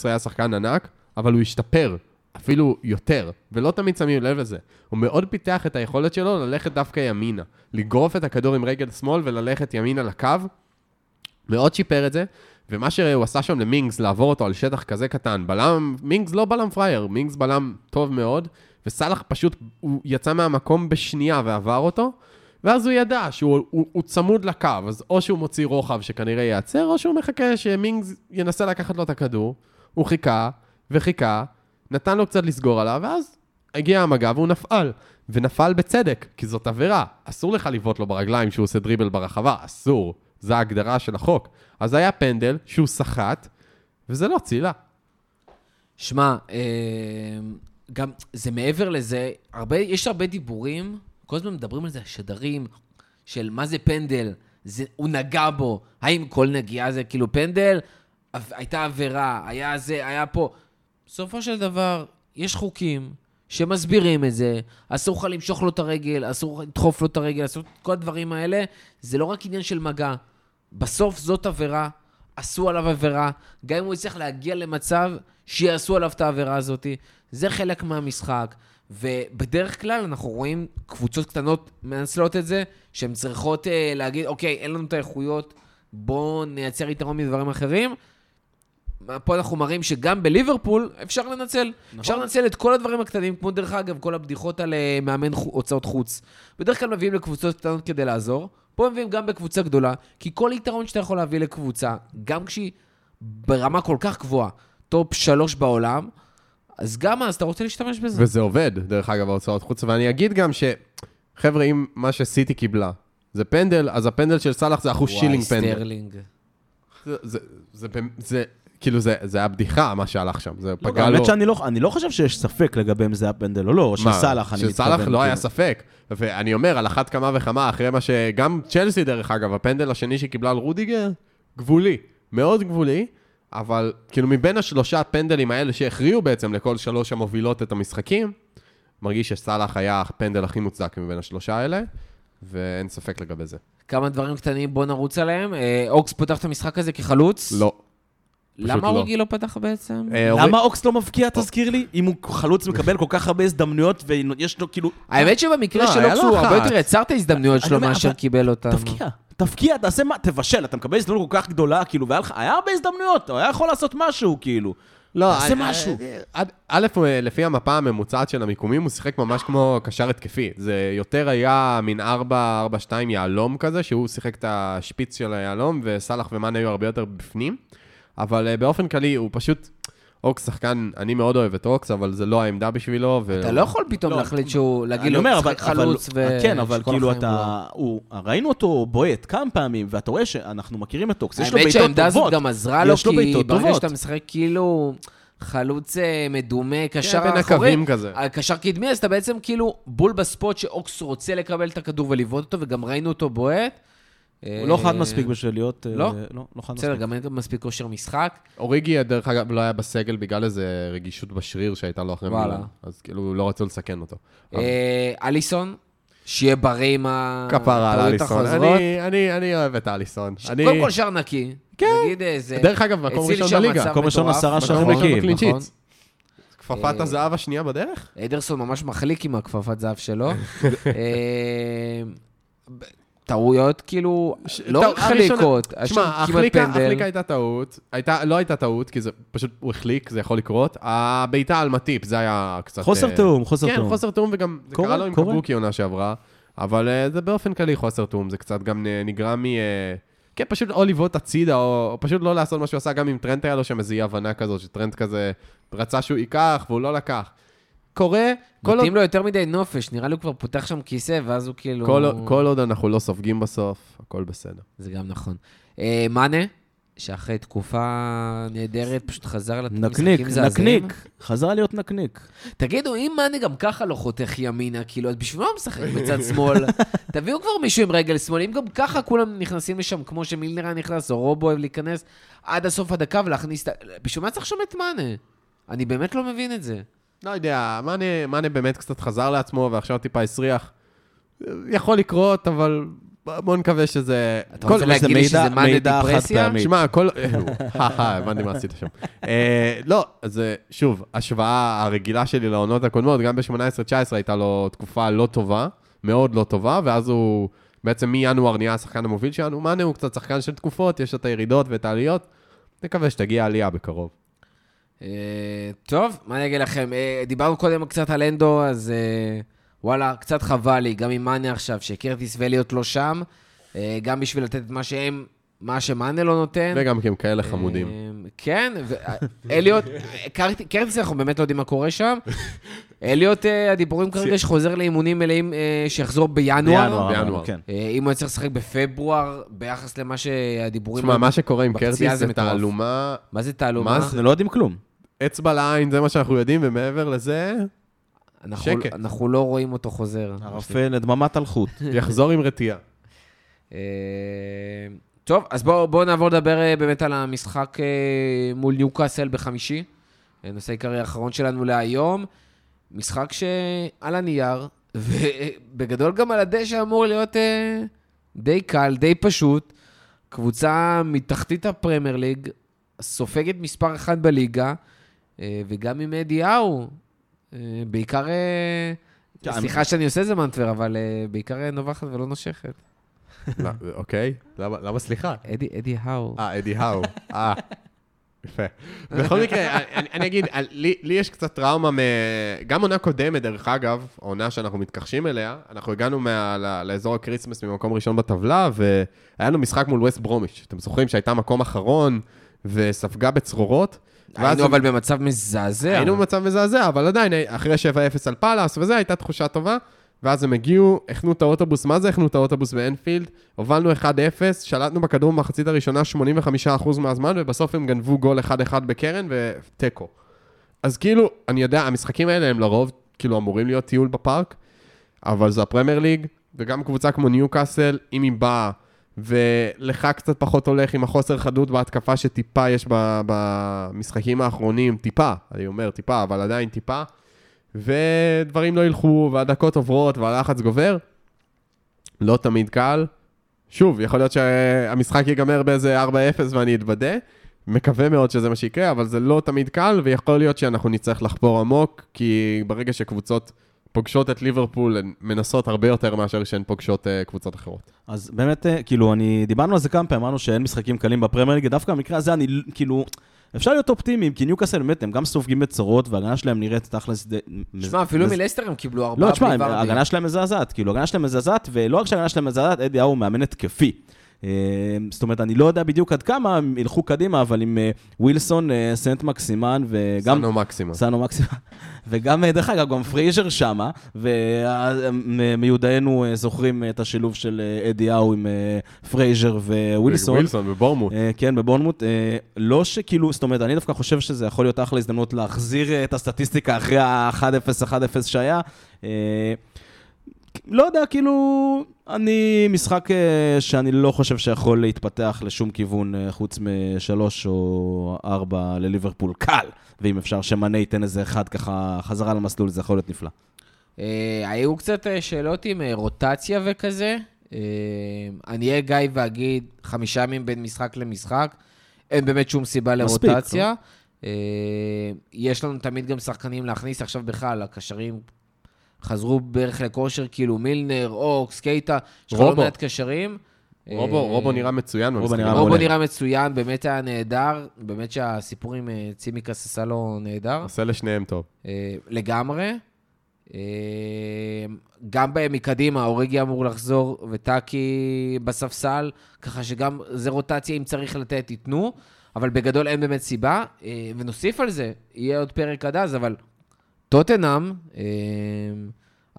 היה שחקן ענק, אבל הוא השתפר, אפילו יותר, ולא תמיד שמים לב לזה. הוא מאוד פיתח את היכולת שלו ללכת דווקא ימינה, לגרוף את הכדור עם רגל שמאל וללכת ימינה לקו, מאוד שיפר את זה, ומה שהוא עשה שם למינגס, לעבור אותו על שטח כזה קטן, בלם, מינגס לא בלם פרייר, מינגס בלם טוב מאוד, וסאלח פשוט, הוא יצא מהמקום בשנייה ועבר אותו, ואז הוא ידע שהוא הוא, הוא צמוד לקו, אז או שהוא מוציא רוחב שכנראה ייעצר, או שהוא מחכה שמינגס ינסה לקחת לו את הכדור. הוא חיכה, וחיכה, נתן לו קצת לסגור עליו, ואז הגיע המגע והוא נפל. ונפל בצדק, כי זאת עבירה. אסור לך לבעוט לו ברגליים כשהוא עושה דריבל ברחבה, אסור. זו ההגדרה של החוק. אז היה פנדל שהוא סחט, וזה לא צילה. שמע, אה, גם זה מעבר לזה, הרבה, יש הרבה דיבורים, כל הזמן מדברים על זה, השדרים, של מה זה פנדל, זה, הוא נגע בו, האם כל נגיעה זה כאילו פנדל? הייתה עבירה, היה זה, היה פה. בסופו של דבר, יש חוקים שמסבירים את זה, אסור לך למשוך לו את הרגל, אסור לך לדחוף לו את הרגל, אסור כל הדברים האלה, זה לא רק עניין של מגע. בסוף זאת עבירה, עשו עליו עבירה, גם אם הוא יצטרך להגיע למצב שיעשו עליו את העבירה הזאת, זה חלק מהמשחק. ובדרך כלל אנחנו רואים קבוצות קטנות מנצלות את זה, שהן צריכות אה, להגיד, אוקיי, אין לנו את האיכויות, בואו נייצר יתרון מדברים אחרים. פה אנחנו מראים שגם בליברפול אפשר לנצל. נכון. אפשר לנצל את כל הדברים הקטנים, כמו דרך אגב, כל הבדיחות על אה, מאמן חו- הוצאות חוץ. בדרך כלל מביאים לקבוצות קטנות כדי לעזור, פה מביאים גם בקבוצה גדולה, כי כל יתרון שאתה יכול להביא לקבוצה, גם כשהיא ברמה כל כך גבוהה, top שלוש בעולם, אז גם אז אתה רוצה להשתמש בזה. וזה עובד, דרך אגב, ההוצאות חוץ. ואני אגיד גם ש... חבר'ה, אם מה שסיטי קיבלה זה פנדל, אז הפנדל של סאלח זה אחוז שילינג וואי, פנדל. סטרלינג. זה, זה, זה, כאילו, זה, זה היה בדיחה, מה שהלך שם. זה לא, פגע לו. האמת שאני לא, אני לא חושב שיש ספק לגבי אם זה היה פנדל או לא, או של סאלח, אני של מתכוון. סאלח לא היה כאילו. ספק. ואני אומר, על אחת כמה וכמה, אחרי מה שגם צ'לסי, דרך אגב, הפנדל השני שקיבלה על רודיגר, גבולי. מאוד גבולי, אבל כאילו מבין השלושה פנדלים האלה שהכריעו בעצם לכל שלוש המובילות את המשחקים, מרגיש שסאלח היה הפנדל הכי מוצדק מבין השלושה האלה, ואין ספק לגבי זה. כמה דברים קטנים, בוא נרוץ עליהם. אה, אוקס פותח את המשחק הזה כחלוץ. לא. למה לא. אורגי לא פתח בעצם? אה, למה אוקס לא מבקיע, תזכיר לי? אם הוא חלוץ מקבל כל כך הרבה הזדמנויות, ויש לו כאילו... האמת שבמקרה לא, של אוקס הוא הרבה. יותר יצר את ההזדמנויות שלו מאשר אבל- קיבל אותן. תבקיע, תבקיע, תעשה מה, תבשל, אתה מקבל הזדמנות כל כך גדולה, כאילו, והיה לך, היה הרבה הזדמנויות, הוא היה יכול לעשות משהו, כאילו. לא, תעשה אני- משהו. א', הוא, אה, לפי המפה הממוצעת של המיקומים, הוא שיחק ממש כמו קשר התקפי. זה יותר היה מין 4-4-2 יהלום כזה, שהוא שיחק את השפיץ של היהלום, וסאלח ומאן היו הרבה יותר בפנים. אבל אה, באופן כללי, הוא פשוט... אוקס שחקן, אני מאוד אוהב את אוקס, אבל זה לא העמדה בשבילו. ו... אתה לא יכול פתאום לא, להחליט שהוא, להגיד אני לו, אומר, אבל... תשחק חלוץ אבל- ו... כן, אבל כאילו אתה... הוא... ראינו אותו בועט כמה פעמים, ואתה רואה שאנחנו מכירים את אוקס, יש לו האמת בעיטות שהעמדה הזאת טובות. גם עזרה לו, יש לו כי ברגע טובות. שאתה משחק כאילו חלוץ אה, מדומה, קשר כן, אחורי, כזה. אה, קשר קדמי, אז אתה בעצם כאילו בול בספוט שאוקס רוצה לקבל את הכדור ולבעוט אותו, וגם ראינו אותו בועט. הוא לא חד מספיק בשביל להיות... אה, לא? לא, לא חד בסדר, מספיק. גם אין גם מספיק כושר משחק. אוריגי, דרך אגב, לא היה בסגל בגלל איזה רגישות בשריר שהייתה לו אחרי. מילאן. אז כאילו, לא רצו לסכן אותו. אה, אליסון, שיהיה בריא עם כפרה על אליסון. אני- אני אני אוהב את אליסון. אני- קודם כל שער נקי. כן. נגיד איזה... דרך אגב, מקום ראשון בליגה. מקום ראשון. עשרה שערים נקיים, נכון. כפפת אה, הזהב השנייה בדרך? אדרסון ממש מחליק עם הכפפת זהב שלו. טעויות, כאילו, לא טוב, רק הראשונה- חליקות, היה שם שמע, כמעט החליקה פנדל. החליקה הייתה טעות. הייתה- לא הייתה טעות, כי זה פשוט, הוא החליק, זה יכול לקרות. הבעיטה על מטיפ, זה היה קצת... חוסר אה, תיאום, חוסר כן, תיאום. חוסר תיאום, וגם זה קורה, קרה לו עם. קבוקי עונה שעברה. אבל אה, זה באופן כללי חוסר תיאום, זה קצת גם נגרם מ... אה, כן, פשוט או לבעוט הצידה, או או פשוט לא לעשות מה שהוא עשה, גם עם טרנט היה לו שם איזו אי הבנה כזאת, שטרנט כזה רצה שהוא ייקח, והוא לא לקח. קורה, כל עוד, לו יותר מדי נופש, נראה לי הוא כבר פותח שם כיסא, ואז הוא כאילו... כל, כל עוד אנחנו לא סופגים בסוף, הכל בסדר. זה גם נכון. אה, מאנה, שאחרי תקופה נהדרת, פשוט חזר לתת נקניק, משחקים מזעזעים. נקניק. חזר להיות נקניק. תגידו, אם מאנה גם ככה לא חותך ימינה, כאילו, אז בשביל מה הוא משחק בצד שמאל? תביאו כבר מישהו עם רגל שמאל, אם גם ככה כולם נכנסים לשם, כמו שמילנר היה נכנס, או רובו אוהב להיכנס, עד הסוף הדקה ולהכניס את ה... בשביל מה צריך שם את מאנה? אני באמת לא מבין את זה. לא יודע, מאנה, מאנה באמת קצת חזר לעצמו, ועכשיו טיפה הסריח. יכול לקרות, אבל בוא נקווה שזה... אתה כל- רוצה להגיד לי שזה מאנה דיפרסיה? שמע, כל... הא, הבנתי מה עשית שם. אה, לא, זה, שוב, השוואה הרגילה שלי לעונות הקודמות, גם ב-18-19 הייתה לו תקופה לא טובה, מאוד לא טובה, ואז הוא בעצם מינואר נהיה השחקן המוביל שלנו. מאנה הוא קצת שחקן של תקופות, יש את הירידות ואת העליות. נקווה שתגיע עלייה בקרוב. אה, טוב, מה אני אגיד לכם? אה, דיברנו קודם קצת על אנדו, אז אה, וואלה, קצת חבל לי, גם עם מאנה עכשיו, שקרטיס ואליוט לא שם, גם בשביל לתת את מה שהם, מה שמאנה לא נותן. וגם כי הם כאלה חמודים. כן, ואליוט, קרט- קרטיס, אנחנו באמת לא יודעים מה קורה שם. אליוט, הדיבורים כרגע שחוזר לאימונים מלאים, שיחזור בינואר. בינואר. כן. אם הוא יצטרך לשחק בפברואר, ביחס למה שהדיבורים... תשמע, מה שקורה עם קרטיס זה. תעלומה, מה זה תעלומה? מה אנחנו לא יודעים כלום. אצבע לעין, זה מה שאנחנו יודעים, ומעבר לזה, אנחנו, שקט. אנחנו לא רואים אותו חוזר. ערפל, דממת אלחוט. יחזור עם רתיעה. אה, טוב, אז בואו בוא נעבור לדבר אה, באמת על המשחק אה, מול ניוקאסל בחמישי. נושא העיקרי האחרון שלנו להיום. משחק שעל הנייר, ובגדול גם על הדשא אמור להיות די קל, די פשוט. קבוצה מתחתית הפרמייר ליג, סופגת מספר אחת בליגה, וגם עם אדי האו, אה, בעיקר... אה, כן, סליחה שאני עושה את זה מנטבר, אבל אה, בעיקר אה, נובחת ולא נושכת. אוקיי, למה סליחה? אדי, האו. אה, אדי האו. אה, יפה. בכל מקרה, אני, אגיד, לי, יש קצת טראומה. גם עונה קודמת, דרך אגב, העונה שאנחנו מתכחשים אליה, אנחנו הגענו לאזור הקריסמס ממקום ראשון בטבלה, והיה לנו משחק מול ווסט ברומיץ'. אתם זוכרים שהייתה מקום אחרון וספגה בצרורות? היינו אבל במצב מזעזע. היינו במצב מזעזע, אבל עדיין, אחרי 7-0 על פאלאס וזה, הייתה תחושה טובה. ואז הם הגיעו, החנו את האוטובוס, מה זה החנו את האוטובוס באנפילד? הובלנו 1-0, שלטנו בכדור במחצית הראשונה 85% מהזמן, ובסוף הם גנבו גול 1-1 בקרן ותיקו. אז כאילו, אני יודע, המשחקים האלה הם לרוב, כאילו, אמורים להיות טיול בפארק, אבל זה הפרמייר ליג, וגם קבוצה כמו ניו קאסל, אם היא באה, ולך קצת פחות הולך עם החוסר חדות בהתקפה שטיפה יש במשחקים האחרונים, טיפה, אני אומר טיפה, אבל עדיין טיפה. ודברים לא ילכו, והדקות עוברות, והלחץ גובר. לא תמיד קל. שוב, יכול להיות שהמשחק ייגמר באיזה 4-0 ואני אתוודה. מקווה מאוד שזה מה שיקרה, אבל זה לא תמיד קל, ויכול להיות שאנחנו נצטרך לחפור עמוק, כי ברגע שקבוצות פוגשות את ליברפול, הן מנסות הרבה יותר מאשר שהן פוגשות uh, קבוצות אחרות. אז באמת, uh, כאילו, אני, דיברנו על זה כמה פעמים, אמרנו שאין משחקים קלים בפרמייר ליג, דווקא במקרה הזה אני, כאילו... אפשר להיות אופטימיים, כי ניוקאסל באמת, הם גם סופגים בצרות, וההגנה שלהם נראית תכלס... תשמע, אפילו מלסטר הם קיבלו ארבעה לא, תשמע, ההגנה שלהם מזעזעת, כאילו, ההגנה שלהם מזעזעת, ולא רק שההגנה שלהם מזעזעת, אדי האו מאמן התקפי. אה, זאת אומרת, אני לא יודע בדיוק עד כמה הם ילכו קדימה, אבל עם אה, ווילסון, אה, סנט מקסימן וגם... סאנו מקסימן. סאנו מקסימן. וגם, דרך אגב, גם פרייזר שמה, ומיודענו זוכרים את השילוב של אדי האו עם פרייזר ווילסון. ווילסון, בבורמוט. כן, בבורמוט. לא שכאילו, זאת אומרת, אני דווקא חושב שזה יכול להיות אחלה הזדמנות להחזיר את הסטטיסטיקה אחרי ה-1-0-1-0 שהיה. לא יודע, כאילו, אני משחק אה, שאני לא חושב שיכול להתפתח לשום כיוון אה, חוץ משלוש או ארבע לליברפול קל, ואם אפשר שמנה ייתן איזה אחד ככה חזרה למסלול, זה יכול להיות נפלא. אה, היו קצת שאלות עם רוטציה וכזה. אני אהיה גיא ואגיד חמישה ימים בין משחק למשחק. אין באמת שום סיבה לרוטציה. מספיק, יש לנו תמיד גם שחקנים להכניס עכשיו בכלל, הקשרים חזרו בערך לכושר, כאילו מילנר, אוקס, קייטה, יש לך לא מעט קשרים. רובו, אה, רובו נראה מצוין. רובו נראה, רובו נראה מצוין, באמת היה נהדר. באמת שהסיפור עם אה, צימקס עשה לו נהדר. עושה לשניהם טוב. אה, לגמרי. גם מקדימה, אוריגי אמור לחזור וטאקי בספסל, ככה שגם זה רוטציה, אם צריך לתת, ייתנו. אבל בגדול אין באמת סיבה. ונוסיף על זה, יהיה עוד פרק עד אז, אבל טוטנאם אה,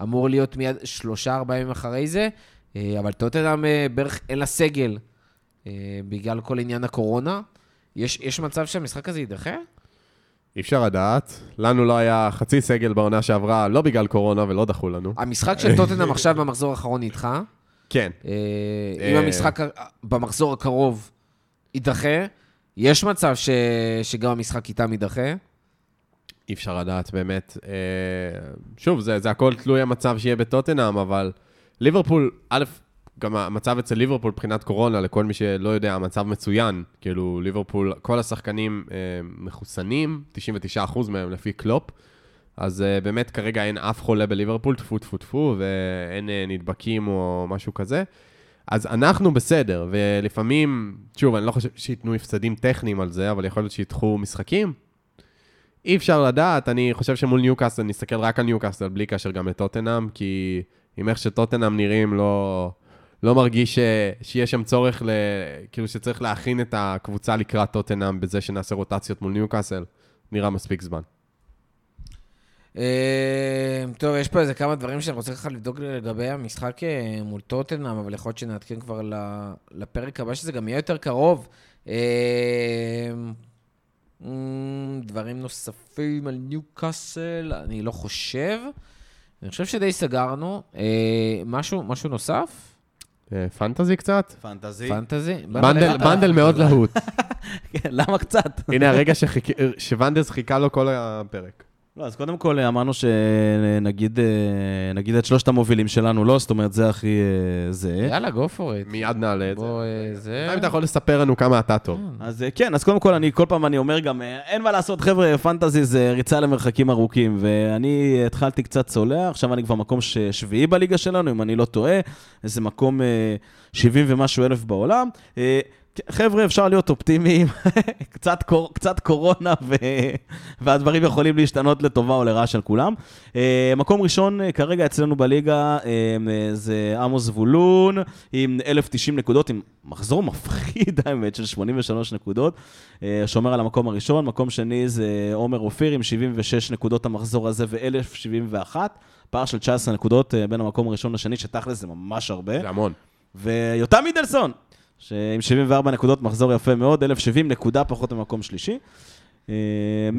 אמור להיות מיד שלושה, ארבעה ימים אחרי זה, אה, אבל טוטנאם אה, בערך אין לה סגל בגלל כל עניין הקורונה. יש, יש מצב שהמשחק הזה יידחה? אי אפשר לדעת. לנו לא היה חצי סגל בעונה שעברה, לא בגלל קורונה ולא דחו לנו. המשחק של טוטנאם עכשיו במחזור האחרון נדחה. כן. אם המשחק במחזור הקרוב יידחה, יש מצב ש... שגם המשחק איתם יידחה. אי אפשר לדעת באמת. אה, שוב, זה, זה הכל תלוי המצב שיהיה בטוטנאם, אבל ליברפול, א', גם המצב אצל ליברפול מבחינת קורונה, לכל מי שלא יודע, המצב מצוין. כאילו, ליברפול, כל השחקנים אה, מחוסנים, 99% מהם לפי קלופ. אז אה, באמת כרגע אין אף חולה בליברפול, טפו טפו טפו, ואין אה, נדבקים או משהו כזה. אז אנחנו בסדר, ולפעמים, שוב, אני לא חושב שייתנו הפסדים טכניים על זה, אבל יכול להיות שידחו משחקים. אי אפשר לדעת, אני חושב שמול ניוקאסל, נסתכל רק על ניוקאסל, בלי קשר גם לטוטנאם, כי עם איך שטוטנאם נראים, לא, לא מרגיש ש, שיש שם צורך, ל, כאילו שצריך להכין את הקבוצה לקראת טוטנאם בזה שנעשה רוטציות מול ניוקאסל, נראה מספיק זמן. אה, טוב, יש פה איזה כמה דברים שאני רוצה ככה לבדוק לגבי המשחק אה, מול טוטנאם, אבל יכול להיות שנעדכן כבר לפרק הבא, שזה גם יהיה יותר קרוב. אה, דברים נוספים על ניוקאסל, אני לא חושב. אני חושב שדי סגרנו. אה, משהו, משהו נוסף? אה, פנטזי קצת? פנטזי. פנטזי? בנדל מאוד להוט. כן, למה קצת? הנה הרגע שוונדס חיכה לו כל הפרק. לא, אז קודם כל אמרנו שנגיד נגיד את שלושת המובילים שלנו, לא? זאת אומרת, זה הכי זה. יאללה, go for it. מיד נעלה את זה. זה. אם אתה יכול לספר לנו כמה אתה טוב. אז כן, אז קודם כל, אני כל פעם אני אומר גם, אין מה לעשות, חבר'ה, פנטזי זה ריצה למרחקים ארוכים, ואני התחלתי קצת צולע, עכשיו אני כבר מקום שביעי בליגה שלנו, אם אני לא טועה, איזה מקום 70 ומשהו אלף בעולם. חבר'ה, אפשר להיות אופטימיים, קצת, קור, קצת קורונה ו... והדברים יכולים להשתנות לטובה או לרעה של כולם. אה, מקום ראשון אה, כרגע אצלנו בליגה אה, זה עמוס זבולון עם 1,090 נקודות, עם מחזור מפחיד האמת של 83 נקודות, שומר על המקום הראשון. מקום שני זה עומר אופיר עם 76 נקודות המחזור הזה ו-1,071. פער של 19 נקודות בין המקום הראשון לשני, שתכל'ס זה ממש הרבה. זה המון. ויותם מידלסון, שעם 74 נקודות, מחזור יפה מאוד, 1,070 נקודה פחות ממקום שלישי. אה,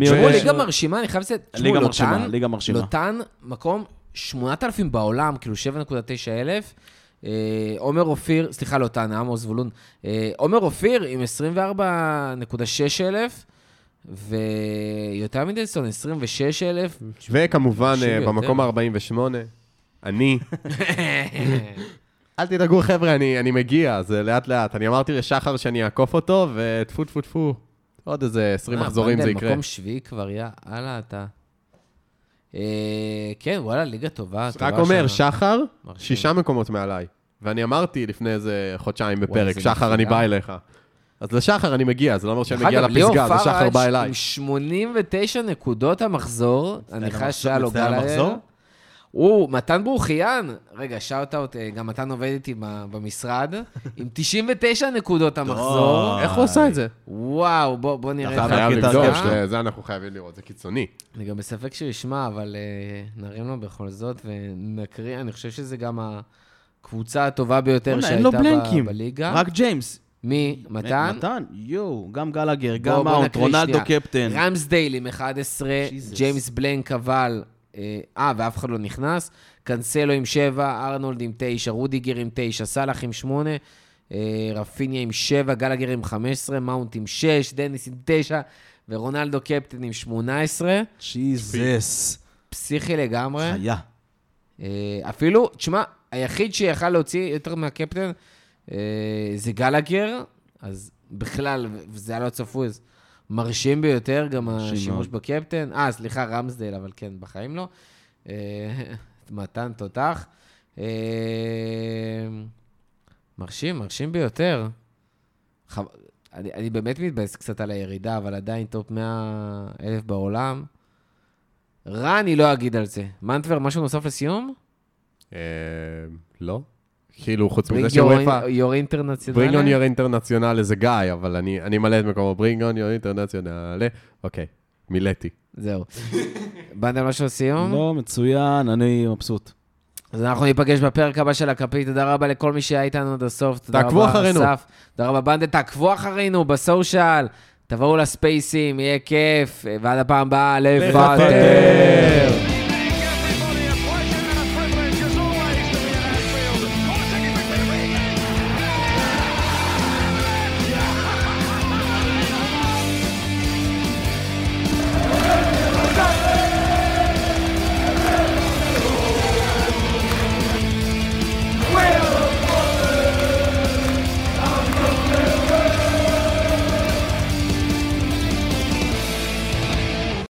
תשמעו, ליגה מרשימה, אני חייב לציין, ליגה מרשימה, ליגה מרשימה. לוטן, מקום 8,000 בעולם, כאילו 7.9 אלף. אה, עומר אופיר, סליחה, לוטן, עמוס זבולון. אה, עומר אופיר עם 24.6 אלף. ויותר מידלסון, 26 אלף. וכמובן, במקום ה-48, אני. אל תדאגו, חבר'ה, אני, אני מגיע, זה לאט-לאט. אני אמרתי לשחר שאני אעקוף אותו, וטפו טפו טפו, עוד איזה 20 אה, מחזורים זה יקרה. מקום שביעי כבר, יא, הלאה אתה. אה, כן, וואלה, ליגה טובה. רק אומר, שחר, שישה מקומות מעליי. ואני אמרתי לפני איזה חודשיים בפרק, שחר, אני בא אליך. אז לשחר אני מגיע, זה לא אומר שאני מגיע לפסגה, זה שחר בא אליי. עם 89 נקודות המחזור, אני חש שהיה לו גל הוא, מתן ברוכיאן, רגע, shout-out, אה, גם מתן עובד איתי במשרד, עם 99 נקודות המחזור. איך הוא עושה את זה? וואו, בוא נראה. אתה חייב לבדוק, זה אנחנו חייבים לראות, זה קיצוני. אני גם בספק שהוא ישמע, אבל אה, נרים לו בכל זאת ונקריא, אני חושב שזה גם הקבוצה הטובה ביותר שהייתה בליגה. רק ג'יימס. מי? מתן? מתן, יואו, גם גלגר, גם מאונט, רונלדו קפטן. רמסדייל עם 11, ג'יימס blank אבל אה, אה, ואף אחד לא נכנס. קנסלו עם 7, ארנולד עם 9, רודיגר עם 9, סאלח עם 8, אה, רפיניה עם 7, גלגר עם 15, מאונט עם 6, דניס עם 9, ורונלדו קפטן עם 18. Jesus. פסיכי לגמרי. חיה. אה, אפילו, תשמע, היחיד שיכל להוציא יותר מהקפטן זה גלגר, אז בכלל, וזה היה לא צפוי, אז מרשים ביותר, גם השימוש בקפטן. אה, סליחה, רמסדייל, אבל כן, בחיים לא. אה, מתן תותח. אה, מרשים, מרשים ביותר. אני, אני באמת מתבאס קצת על הירידה, אבל עדיין top 100 אלף בעולם. רע אני לא אגיד על זה. מנטבר, משהו נוסף לסיום? אה, לא. כאילו, חוץ מזה שוופא... bring your international? bring on your international זה גיא, אבל אני אמלא את מקומו. bring on your international. אוקיי, מילאתי. זהו. באת משהו לסיום? לא, מצוין, אני מבסוט. אז אנחנו ניפגש בפרק הבא של הכפית. תודה רבה לכל מי שהיה איתנו עד הסוף. תעקבו אחרינו. תודה רבה, בנדל, תעקבו אחרינו ב social. תבואו לספייסים, יהיה כיף. ועד הפעם הבאה, לפטר.